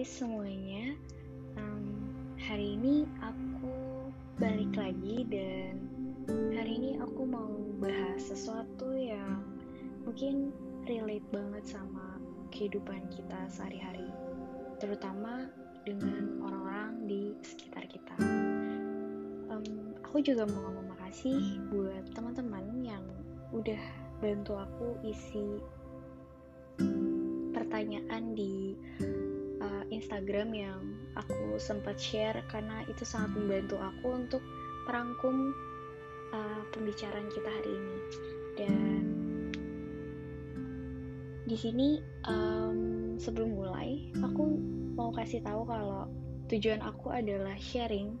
Hai semuanya, um, hari ini aku balik lagi dan hari ini aku mau bahas sesuatu yang mungkin relate banget sama kehidupan kita sehari-hari, terutama dengan orang-orang di sekitar kita. Um, aku juga mau ngomong makasih buat teman-teman yang udah bantu aku isi pertanyaan di uh, Instagram yang aku sempat share karena itu sangat membantu aku untuk merangkum uh, pembicaraan kita hari ini. Dan di sini um, sebelum mulai aku mau kasih tahu kalau tujuan aku adalah sharing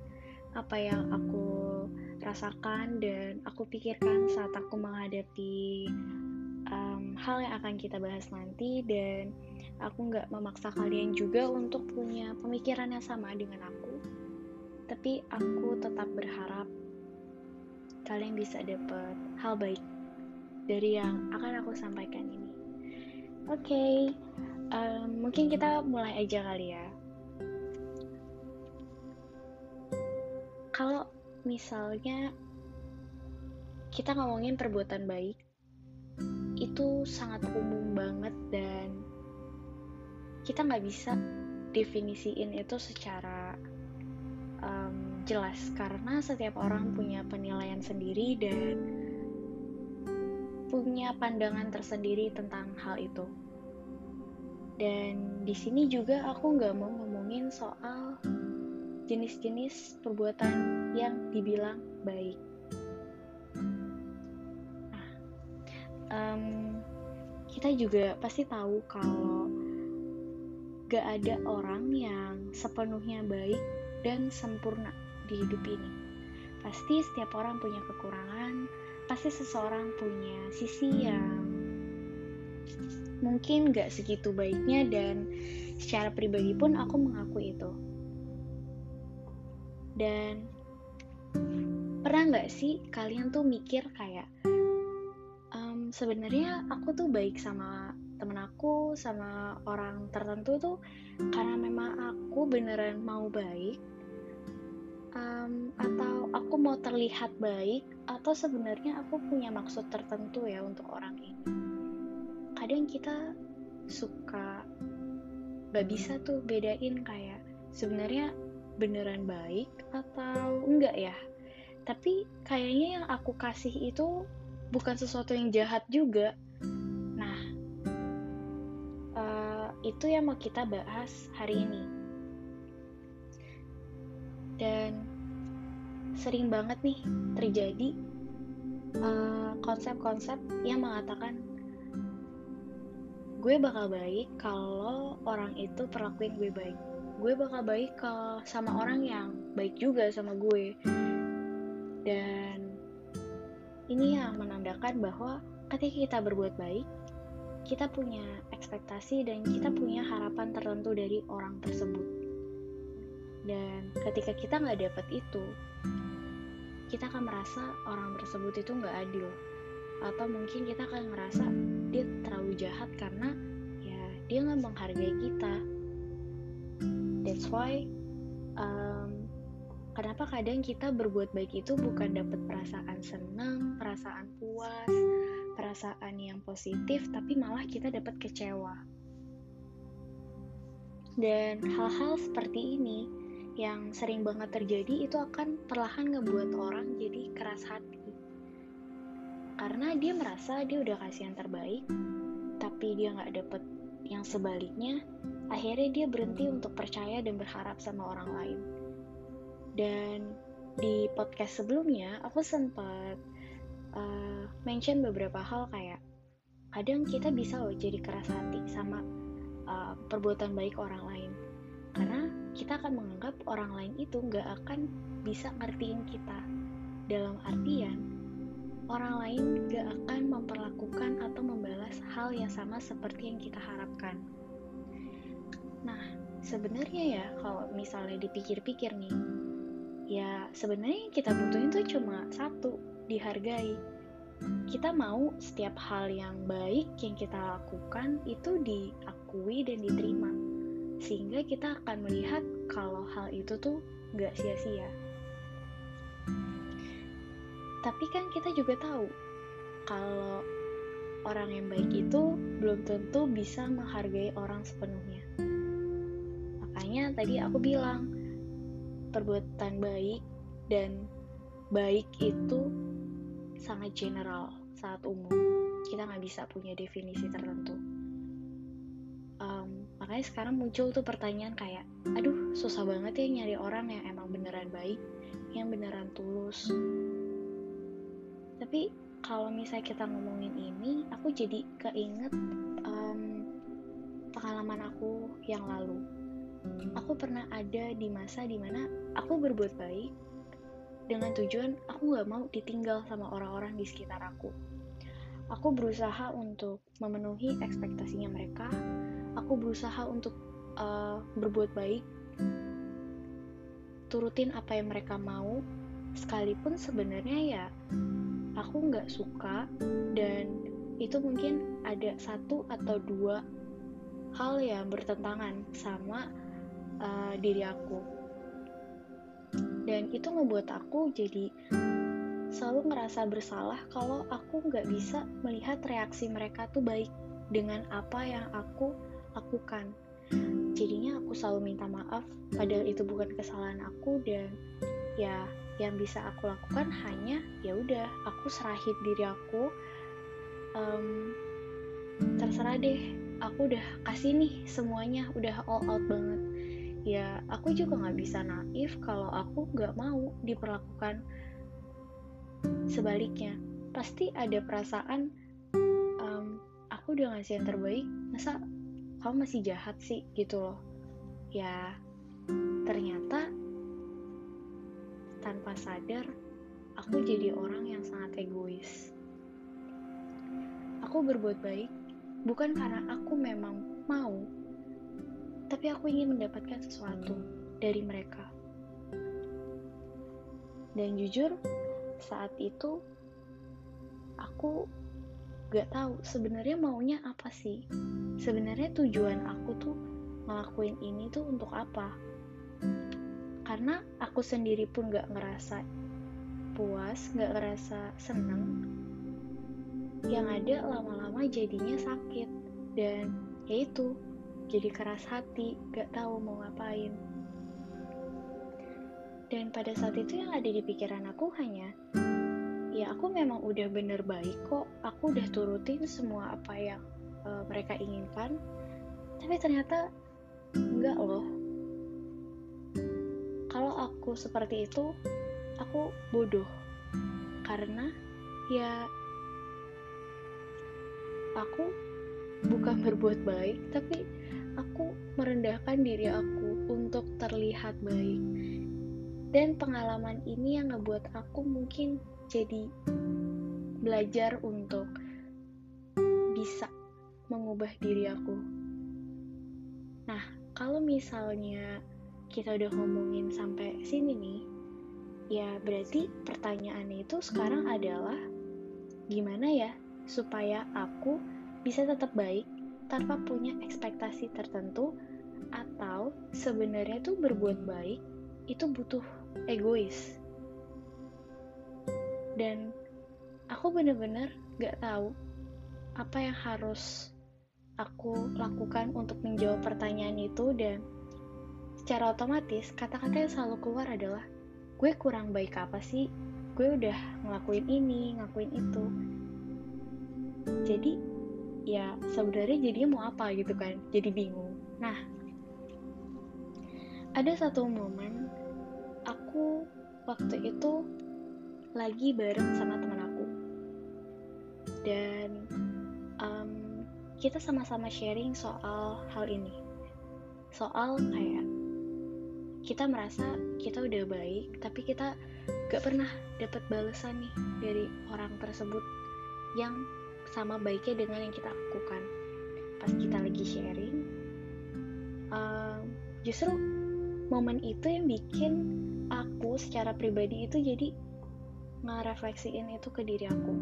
apa yang aku rasakan dan aku pikirkan saat aku menghadapi um, hal yang akan kita bahas nanti dan aku nggak memaksa kalian juga untuk punya pemikiran yang sama dengan aku. Tapi aku tetap berharap kalian bisa dapat hal baik dari yang akan aku sampaikan ini. Oke okay, um, mungkin kita mulai aja kali ya. Kalau misalnya kita ngomongin perbuatan baik itu sangat umum banget dan kita nggak bisa definisiin itu secara um, jelas karena setiap orang punya penilaian sendiri dan punya pandangan tersendiri tentang hal itu. Dan di sini juga aku nggak mau ngomongin soal jenis-jenis perbuatan yang dibilang baik. Um, kita juga pasti tahu kalau gak ada orang yang sepenuhnya baik dan sempurna di hidup ini. Pasti setiap orang punya kekurangan, pasti seseorang punya sisi yang mungkin gak segitu baiknya dan secara pribadi pun aku mengakui itu. Dan pernah gak sih kalian tuh mikir kayak um, sebenarnya aku tuh baik sama aku sama orang tertentu tuh karena memang aku beneran mau baik um, atau aku mau terlihat baik atau sebenarnya aku punya maksud tertentu ya untuk orang ini. Kadang kita suka gak bisa tuh bedain kayak sebenarnya beneran baik atau enggak ya. Tapi kayaknya yang aku kasih itu bukan sesuatu yang jahat juga itu yang mau kita bahas hari ini. Dan sering banget nih terjadi eh, konsep-konsep uh, yang mengatakan gue bakal baik kalau orang itu perlakuin gue baik. Gue bakal baik kalau sama orang yang baik juga sama gue. Dan ini yang menandakan bahwa ketika kita berbuat baik, kita punya ekspektasi dan kita punya harapan tertentu dari orang tersebut. Dan ketika kita nggak dapat itu, kita akan merasa orang tersebut itu nggak adil. Atau mungkin kita akan ngerasa dia terlalu jahat karena ya dia nggak menghargai kita. That's why um, kenapa kadang kita berbuat baik itu bukan dapat perasaan senang, perasaan puas, perasaan yang positif tapi malah kita dapat kecewa. Dan hal-hal seperti ini yang sering banget terjadi itu akan perlahan ngebuat orang jadi keras hati. Karena dia merasa dia udah kasih yang terbaik tapi dia nggak dapet yang sebaliknya akhirnya dia berhenti untuk percaya dan berharap sama orang lain. Dan di podcast sebelumnya aku sempat uh, mention beberapa hal kayak kadang kita bisa loh jadi keras hati sama uh, perbuatan baik orang lain. Karena kita akan menganggap orang lain itu nggak akan bisa ngertiin kita. Dalam artian orang lain gak akan memperlakukan atau membalas hal yang sama seperti yang kita harapkan. Nah sebenarnya ya kalau misalnya dipikir-pikir nih ya sebenarnya yang kita butuhin tuh cuma satu dihargai. Kita mau setiap hal yang baik yang kita lakukan itu diakui dan diterima. sehingga kita akan melihat kalau hal itu tuh gak sia-sia tapi kan kita juga tahu kalau orang yang baik itu belum tentu bisa menghargai orang sepenuhnya makanya tadi aku bilang perbuatan baik dan baik itu sangat general saat umum. Kita nggak bisa punya definisi tertentu. Um, makanya sekarang muncul tuh pertanyaan kayak aduh susah banget ya nyari orang yang emang beneran baik yang beneran tulus. Tapi kalau misalnya kita ngomongin ini aku jadi keinget um, pengalaman aku yang lalu. Aku pernah ada di masa di mana aku berbuat baik dengan tujuan aku gak mau ditinggal sama orang-orang di sekitar aku. Aku berusaha untuk memenuhi ekspektasinya mereka. Aku berusaha untuk uh, berbuat baik, turutin apa yang mereka mau, sekalipun sebenarnya ya aku nggak suka dan itu mungkin ada satu atau dua hal yang bertentangan sama uh, diri aku dan itu membuat aku jadi selalu ngerasa bersalah kalau aku nggak bisa melihat reaksi mereka tuh baik dengan apa yang aku lakukan. Jadinya aku selalu minta maaf padahal itu bukan kesalahan aku dan ya yang bisa aku lakukan hanya ya udah aku serahin diri aku um, terserah deh. Aku udah kasih nih semuanya udah all out banget ya aku juga nggak bisa naif kalau aku nggak mau diperlakukan sebaliknya. Pasti ada perasaan um, aku udah ngasih yang terbaik masa kamu masih jahat sih? Gitu loh. Ya ternyata tanpa sadar aku jadi orang yang sangat egois. Aku berbuat baik bukan karena aku memang mau tapi aku ingin mendapatkan sesuatu dari mereka. Dan jujur, saat itu aku gak tahu sebenarnya maunya apa sih. Sebenarnya tujuan aku tuh ngelakuin ini tuh untuk apa? Karena aku sendiri pun gak ngerasa puas, gak ngerasa seneng. Yang ada lama-lama jadinya sakit dan yaitu jadi keras hati, gak tahu mau ngapain. Dan pada saat itu yang ada di pikiran aku hanya, ya aku memang udah bener baik kok, aku udah turutin semua apa yang uh, mereka inginkan, tapi ternyata enggak loh. Kalau aku seperti itu, aku bodoh. Karena ya aku bukan berbuat baik, tapi aku merendahkan diri aku untuk terlihat baik. Dan pengalaman ini yang ngebuat aku mungkin jadi belajar untuk bisa mengubah diri aku. Nah, kalau misalnya kita udah ngomongin sampai sini nih, ya berarti pertanyaannya itu sekarang adalah gimana ya supaya aku bisa tetap baik tanpa punya ekspektasi tertentu atau sebenarnya tuh berbuat baik itu butuh egois. Dan aku bener-bener gak tahu apa yang harus aku lakukan untuk menjawab pertanyaan itu dan secara otomatis kata-kata yang selalu keluar adalah gue kurang baik apa sih? Gue udah ngelakuin ini ngelakuin itu. Jadi ya sebenarnya jadinya mau apa gitu kan jadi bingung. Nah ada satu momen aku waktu itu lagi bareng sama teman aku. Dan um, kita sama-sama sharing soal hal ini. Soal kayak kita merasa kita udah baik tapi kita gak pernah dapat balasan nih dari orang tersebut yang sama baiknya dengan yang kita lakukan pas kita lagi sharing uh, justru momen itu yang bikin aku secara pribadi itu jadi ngerefleksiin itu ke diri aku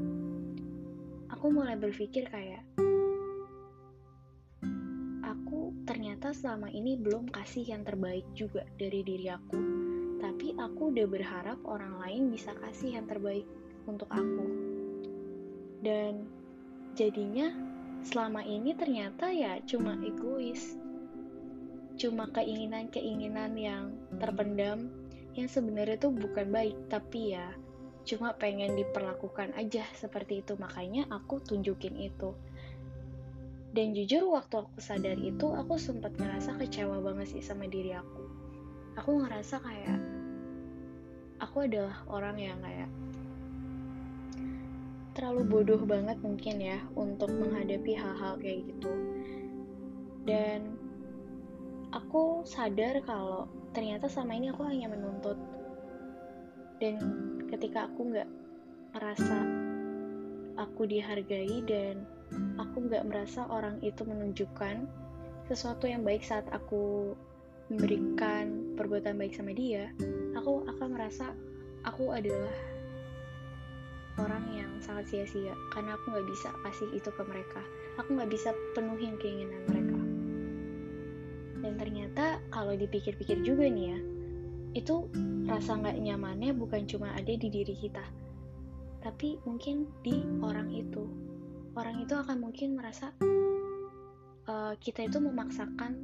aku mulai berpikir kayak aku ternyata selama ini belum kasih yang terbaik juga dari diri aku. Tapi aku udah berharap orang lain bisa kasih yang terbaik untuk aku. Dan jadinya selama ini ternyata ya cuma egois. Cuma keinginan-keinginan yang terpendam yang sebenarnya tuh bukan baik, tapi ya cuma pengen diperlakukan aja seperti itu. Makanya aku tunjukin itu dan jujur waktu aku sadar itu aku sempat ngerasa kecewa banget sih sama diri aku aku ngerasa kayak aku adalah orang yang kayak terlalu bodoh banget mungkin ya untuk menghadapi hal-hal kayak gitu. Dan aku sadar kalau ternyata sama ini aku hanya menuntut. Dan ketika aku nggak merasa aku dihargai dan aku nggak merasa orang itu menunjukkan sesuatu yang baik saat aku memberikan perbuatan baik sama dia, aku akan merasa aku adalah orang yang sangat sia-sia karena aku nggak bisa kasih itu ke mereka. Aku nggak bisa penuhin keinginan mereka. Dan ternyata kalau dipikir-pikir juga nih ya, itu rasa nggak nyamannya bukan cuma ada di diri kita, tapi mungkin di orang itu orang itu akan mungkin merasa uh, kita itu memaksakan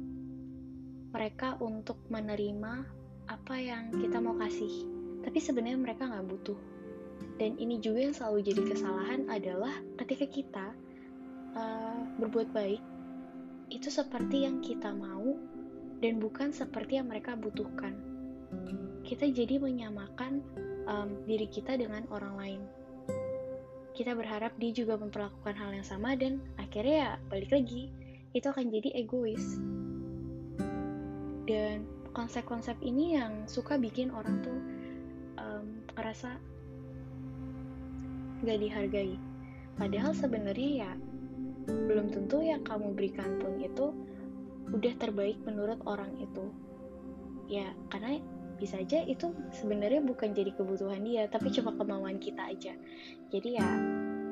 mereka untuk menerima apa yang kita mau kasih tapi sebenarnya mereka nggak butuh dan ini juga yang selalu jadi kesalahan adalah ketika kita uh, berbuat baik itu seperti yang kita mau dan bukan seperti yang mereka butuhkan. Kita jadi menyamakan um, diri kita dengan orang lain. Kita berharap dia juga memperlakukan hal yang sama dan akhirnya ya balik lagi itu akan jadi egois. Dan konsep-konsep ini yang suka bikin orang tuh um, ngerasa gak dihargai. Padahal sebenarnya ya belum tentu yang kamu berikan pun itu udah terbaik menurut orang itu. Ya karena bisa aja itu sebenarnya bukan jadi kebutuhan dia tapi cuma kemauan kita aja. Jadi ya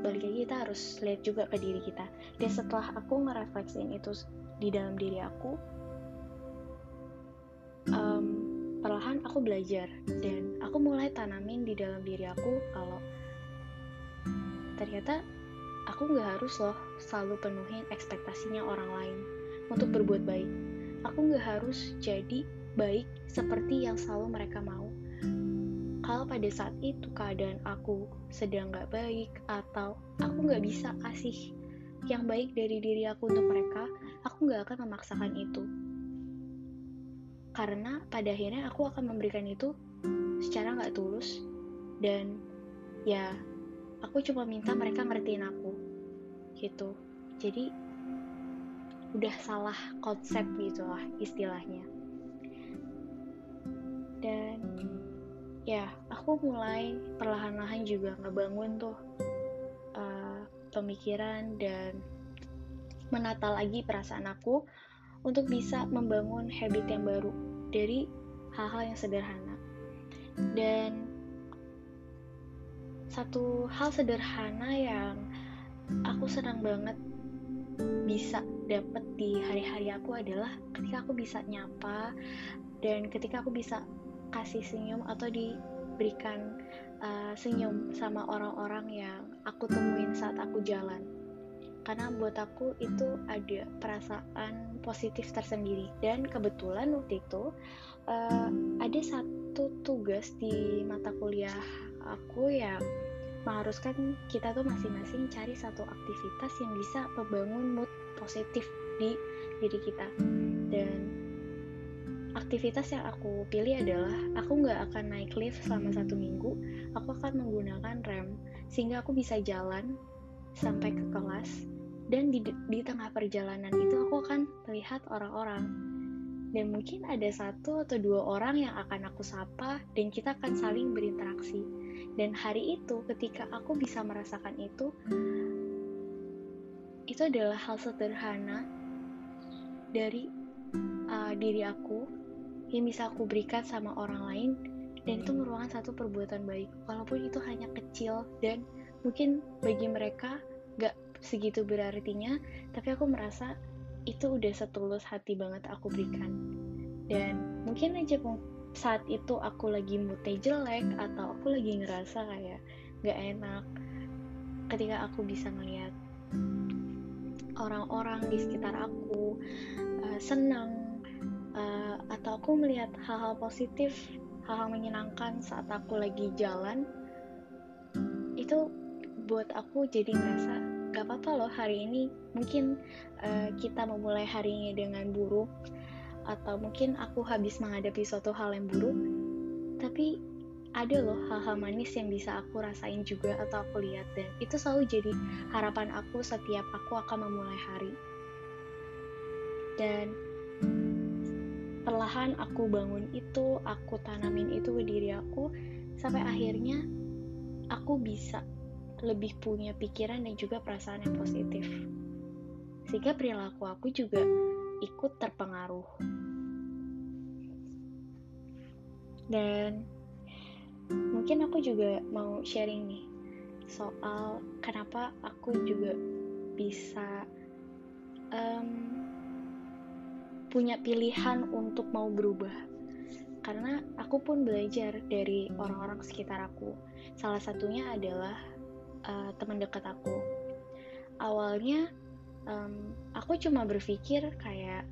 balik lagi kita harus lihat juga ke diri kita. Dan setelah aku ngerefleksiin itu di dalam diri aku um, perlahan aku belajar. Dan aku mulai tanamin di dalam diri aku kalau ternyata aku nggak harus loh selalu penuhin ekspektasinya orang lain untuk berbuat baik aku nggak harus jadi baik seperti yang selalu mereka mau. Kalau pada saat itu keadaan aku sedang gak baik atau aku gak bisa kasih yang baik dari diri aku untuk mereka, aku gak akan memaksakan itu. Karena pada akhirnya aku akan memberikan itu secara gak tulus dan ya aku cuma minta mereka ngertiin aku gitu. Jadi udah salah konsep gitu lah istilahnya dan ya aku mulai perlahan-lahan juga ngebangun tuh uh, pemikiran dan menata lagi perasaan aku untuk bisa membangun habit yang baru dari hal-hal yang sederhana dan satu hal sederhana yang aku senang banget bisa dapet di hari-hari aku adalah ketika aku bisa nyapa dan ketika aku bisa kasih senyum atau diberikan uh, senyum sama orang-orang yang aku temuin saat aku jalan. Karena buat aku itu ada perasaan positif tersendiri. Dan kebetulan waktu itu uh, ada satu tugas di mata kuliah aku yang mengharuskan kita tuh masing-masing cari satu aktivitas yang bisa membangun mood positif di diri kita. Dan aktivitas yang aku pilih adalah aku nggak akan naik lift selama satu minggu aku akan menggunakan rem sehingga aku bisa jalan sampai ke kelas dan di, di tengah perjalanan itu aku akan melihat orang-orang. Dan mungkin ada satu atau dua orang yang akan aku sapa dan kita akan saling berinteraksi dan hari itu ketika aku bisa merasakan itu itu adalah hal sederhana dari uh, diri aku yang bisa aku berikan sama orang lain. Dan itu merupakan satu perbuatan baik. Walaupun itu hanya kecil dan mungkin bagi mereka gak segitu berartinya tapi aku merasa itu udah setulus hati banget aku berikan. Dan mungkin aja saat itu aku lagi moodnya jelek atau aku lagi ngerasa kayak gak enak ketika aku bisa ngeliat orang-orang di sekitar aku uh, senang uh, atau aku melihat hal-hal positif hal-hal menyenangkan saat aku lagi jalan itu buat aku jadi ngerasa gak apa-apa loh hari ini. Mungkin uh, kita memulai harinya dengan buruk atau mungkin aku habis menghadapi suatu hal yang buruk tapi ada loh hal-hal manis yang bisa aku rasain juga atau aku lihat dan itu selalu jadi harapan aku setiap aku akan memulai hari. Dan perlahan aku bangun itu aku tanamin itu ke diri aku sampai akhirnya aku bisa lebih punya pikiran dan juga perasaan yang positif. Sehingga perilaku aku juga ikut terpengaruh. Dan mungkin aku juga mau sharing nih soal kenapa aku juga bisa um, punya pilihan untuk mau berubah. Karena aku pun belajar dari orang-orang sekitar aku. Salah satunya adalah uh, teman dekat aku. Awalnya um, aku cuma berpikir kayak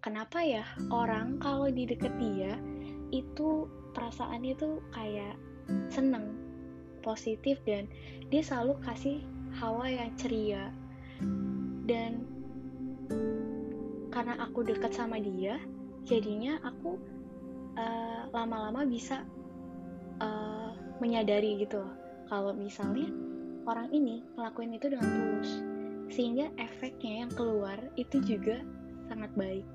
kenapa ya orang kalau di deket dia itu perasaannya tuh kayak seneng positif dan dia selalu kasih hawa yang ceria. Dan karena aku deket sama dia jadinya aku uh, lama-lama bisa uh, menyadari gitu kalau misalnya orang ini ngelakuin itu dengan tulus sehingga efeknya yang keluar itu juga sangat baik.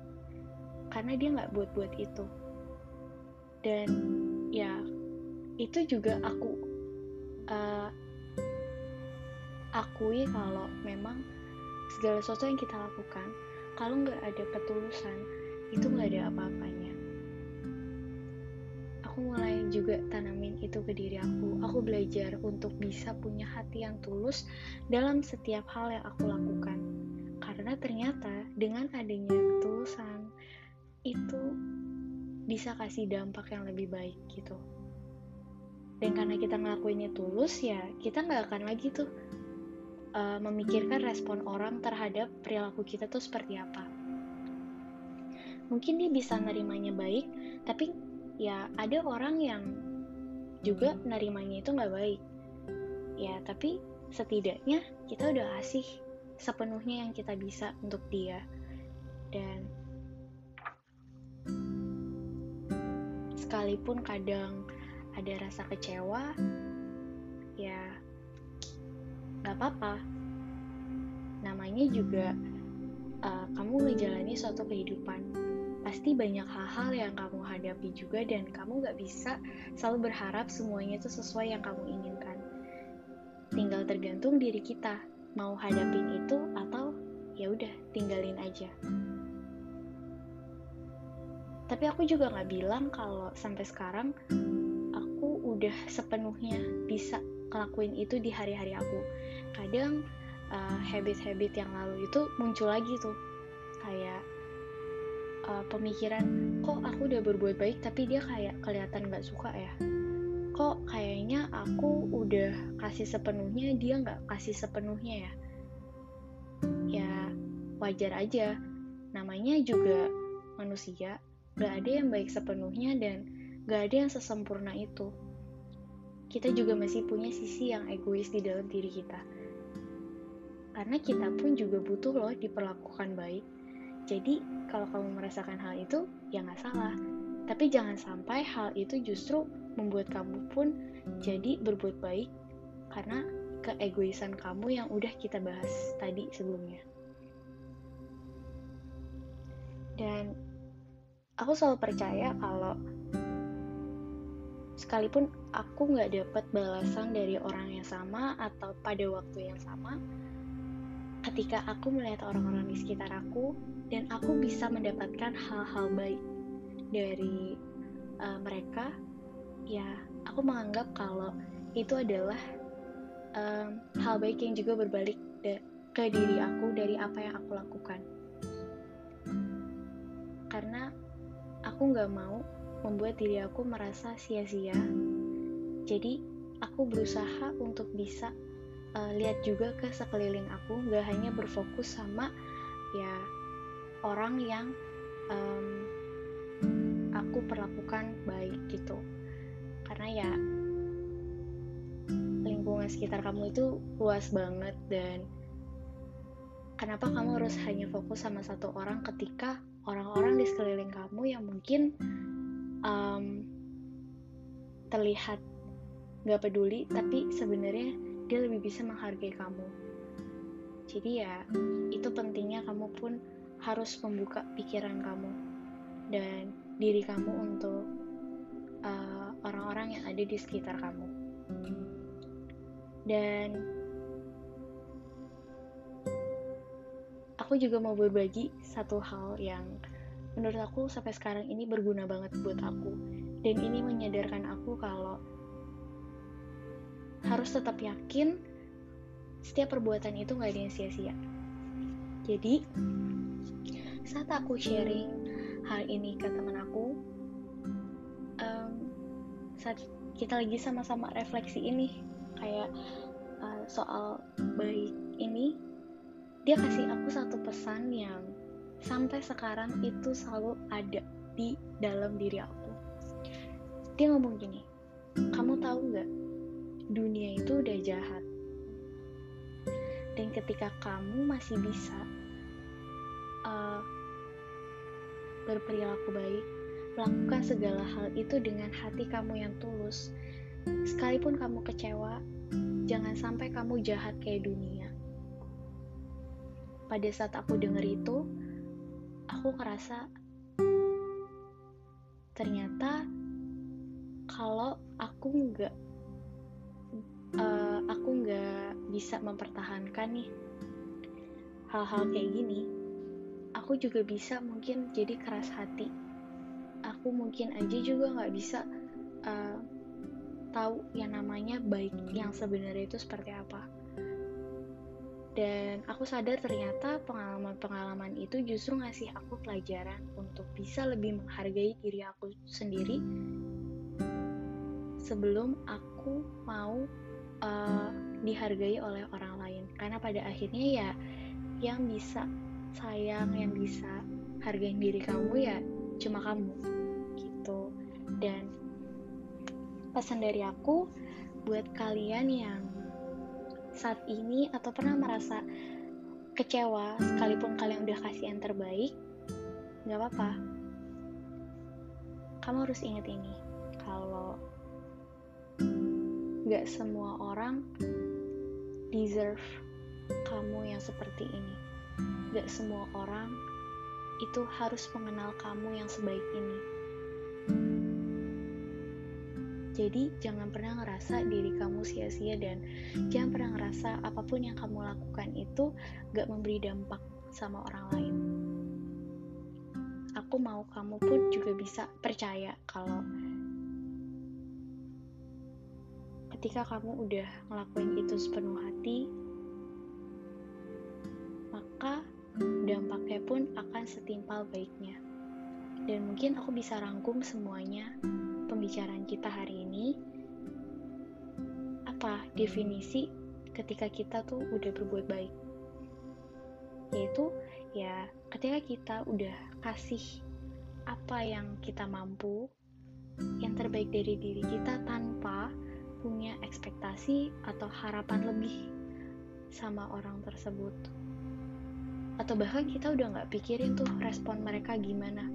Karena dia nggak buat-buat itu. Dan ya itu juga aku uh, akui kalau memang segala sesuatu yang kita lakukan kalau nggak ada ketulusan itu nggak ada apa-apanya aku mulai juga tanamin itu ke diri aku. Aku belajar untuk bisa punya hati yang tulus dalam setiap hal yang aku lakukan. Karena ternyata dengan adanya ketulusan itu bisa kasih dampak yang lebih baik gitu. Dan karena kita ngelakuinnya tulus ya kita nggak akan lagi tuh uh, memikirkan respon orang terhadap perilaku kita tuh seperti apa. Mungkin dia bisa nerimanya baik, tapi ya ada orang yang juga nerimanya itu nggak baik. Ya tapi setidaknya kita udah kasih sepenuhnya yang kita bisa untuk dia. Dan sekalipun kadang ada rasa kecewa ya nggak apa-apa. Namanya juga uh, kamu ngejalani suatu kehidupan pasti banyak hal-hal yang kamu hadapi juga dan kamu gak bisa selalu berharap semuanya itu sesuai yang kamu inginkan. Tinggal tergantung diri kita mau hadapin itu atau ya udah tinggalin aja. Tapi aku juga gak bilang kalau sampai sekarang aku udah sepenuhnya bisa ngelakuin itu di hari-hari aku. Kadang uh, habit-habit yang lalu itu muncul lagi tuh kayak uh, pemikiran kok aku udah berbuat baik tapi dia kayak kelihatan nggak suka ya? Kok kayaknya aku udah kasih sepenuhnya dia nggak kasih sepenuhnya ya? Ya wajar aja. Namanya juga manusia nggak ada yang baik sepenuhnya dan nggak ada yang sesempurna itu. Kita juga masih punya sisi yang egois di dalam diri kita. Karena kita pun juga butuh loh diperlakukan baik jadi kalau kamu merasakan hal itu, ya nggak salah. Tapi jangan sampai hal itu justru membuat kamu pun jadi berbuat baik karena keegoisan kamu yang udah kita bahas tadi sebelumnya. Dan aku selalu percaya kalau sekalipun aku nggak dapat balasan dari orang yang sama atau pada waktu yang sama, ketika aku melihat orang-orang di sekitar aku dan aku bisa mendapatkan hal-hal baik dari uh, mereka ya aku menganggap kalau itu adalah um, hal baik yang juga berbalik ke diri aku dari apa yang aku lakukan. Karena aku nggak mau membuat diri aku merasa sia-sia. Jadi aku berusaha untuk bisa uh, lihat juga ke sekeliling aku nggak hanya berfokus sama ya orang yang um, aku perlakukan baik gitu. Karena ya lingkungan sekitar kamu itu luas banget dan kenapa kamu harus hanya fokus sama satu orang ketika orang-orang di sekeliling kamu yang mungkin um, terlihat nggak peduli tapi sebenarnya dia lebih bisa menghargai kamu. Jadi ya itu pentingnya kamu pun harus membuka pikiran kamu dan diri kamu untuk uh, orang-orang yang ada di sekitar kamu dan aku juga mau berbagi satu hal yang menurut aku sampai sekarang ini berguna banget buat aku dan ini menyadarkan aku kalau harus tetap yakin setiap perbuatan itu gak ada yang sia-sia. Jadi, saat aku sharing hal ini ke teman aku, um, saat kita lagi sama-sama refleksi ini, kayak uh, soal baik ini, dia kasih aku satu pesan yang sampai sekarang itu selalu ada di dalam diri aku. Dia ngomong gini, kamu tahu gak dunia itu udah jahat. Dan ketika kamu masih bisa uh, berperilaku baik, melakukan segala hal itu dengan hati kamu yang tulus, sekalipun kamu kecewa, jangan sampai kamu jahat kayak dunia. Pada saat aku denger itu, aku ngerasa ternyata kalau aku nggak uh, aku nggak bisa mempertahankan nih hal-hal kayak gini aku juga bisa mungkin jadi keras hati. Aku mungkin aja juga nggak bisa uh, tahu yang namanya baik yang sebenarnya itu seperti apa. Dan aku sadar ternyata pengalaman-pengalaman itu justru ngasih aku pelajaran untuk bisa lebih menghargai diri aku sendiri sebelum aku mau uh, dihargai oleh orang lain. Karena pada akhirnya ya yang bisa sayang yang bisa hargain diri kamu ya cuma kamu gitu dan pesan dari aku buat kalian yang saat ini atau pernah merasa kecewa sekalipun kalian udah kasih yang terbaik nggak apa-apa kamu harus ingat ini kalau Gak semua orang deserve kamu yang seperti ini. Gak semua orang itu harus mengenal kamu yang sebaik ini. Jadi jangan pernah ngerasa diri kamu sia-sia dan jangan pernah ngerasa apa pun yang kamu lakukan itu gak memberi dampak sama orang lain. Aku mau kamu pun juga bisa percaya kalau ketika kamu udah ngelakuin itu sepenuh hati, maka dampaknya pun akan setimpal baiknya. Dan mungkin aku bisa rangkum semuanya pembicaraan kita hari ini. Apa definisi ketika kita tuh udah berbuat baik? Yaitu ya ketika kita udah kasih apa yang kita mampu, yang terbaik dari diri kita tanpa punya ekspektasi atau harapan lebih sama orang tersebut atau bahkan kita udah nggak pikirin tuh respon mereka gimana.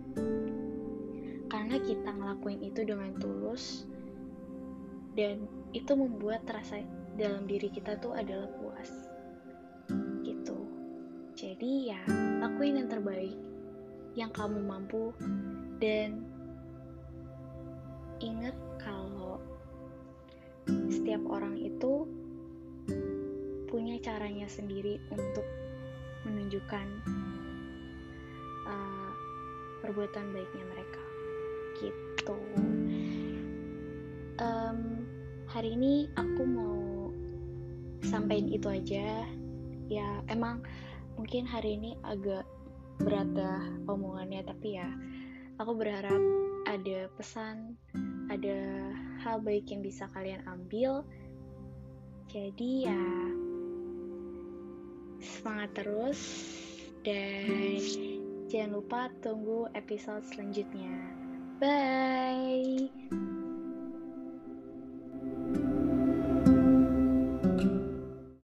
Karena kita ngelakuin itu dengan tulus dan itu membuat rasa dalam diri kita tuh adalah puas. Gitu. Jadi ya lakuin yang terbaik yang kamu mampu dan ingat kalau setiap orang itu punya caranya sendiri untuk menunjukkan uh, perbuatan baiknya mereka. Gitu. Um, hari ini aku mau sampaikan itu aja. Ya emang mungkin hari ini agak berat dah omongannya tapi ya aku berharap ada pesan ada hal baik yang bisa kalian ambil. Jadi ya semangat terus dan jangan lupa tunggu episode selanjutnya. Bye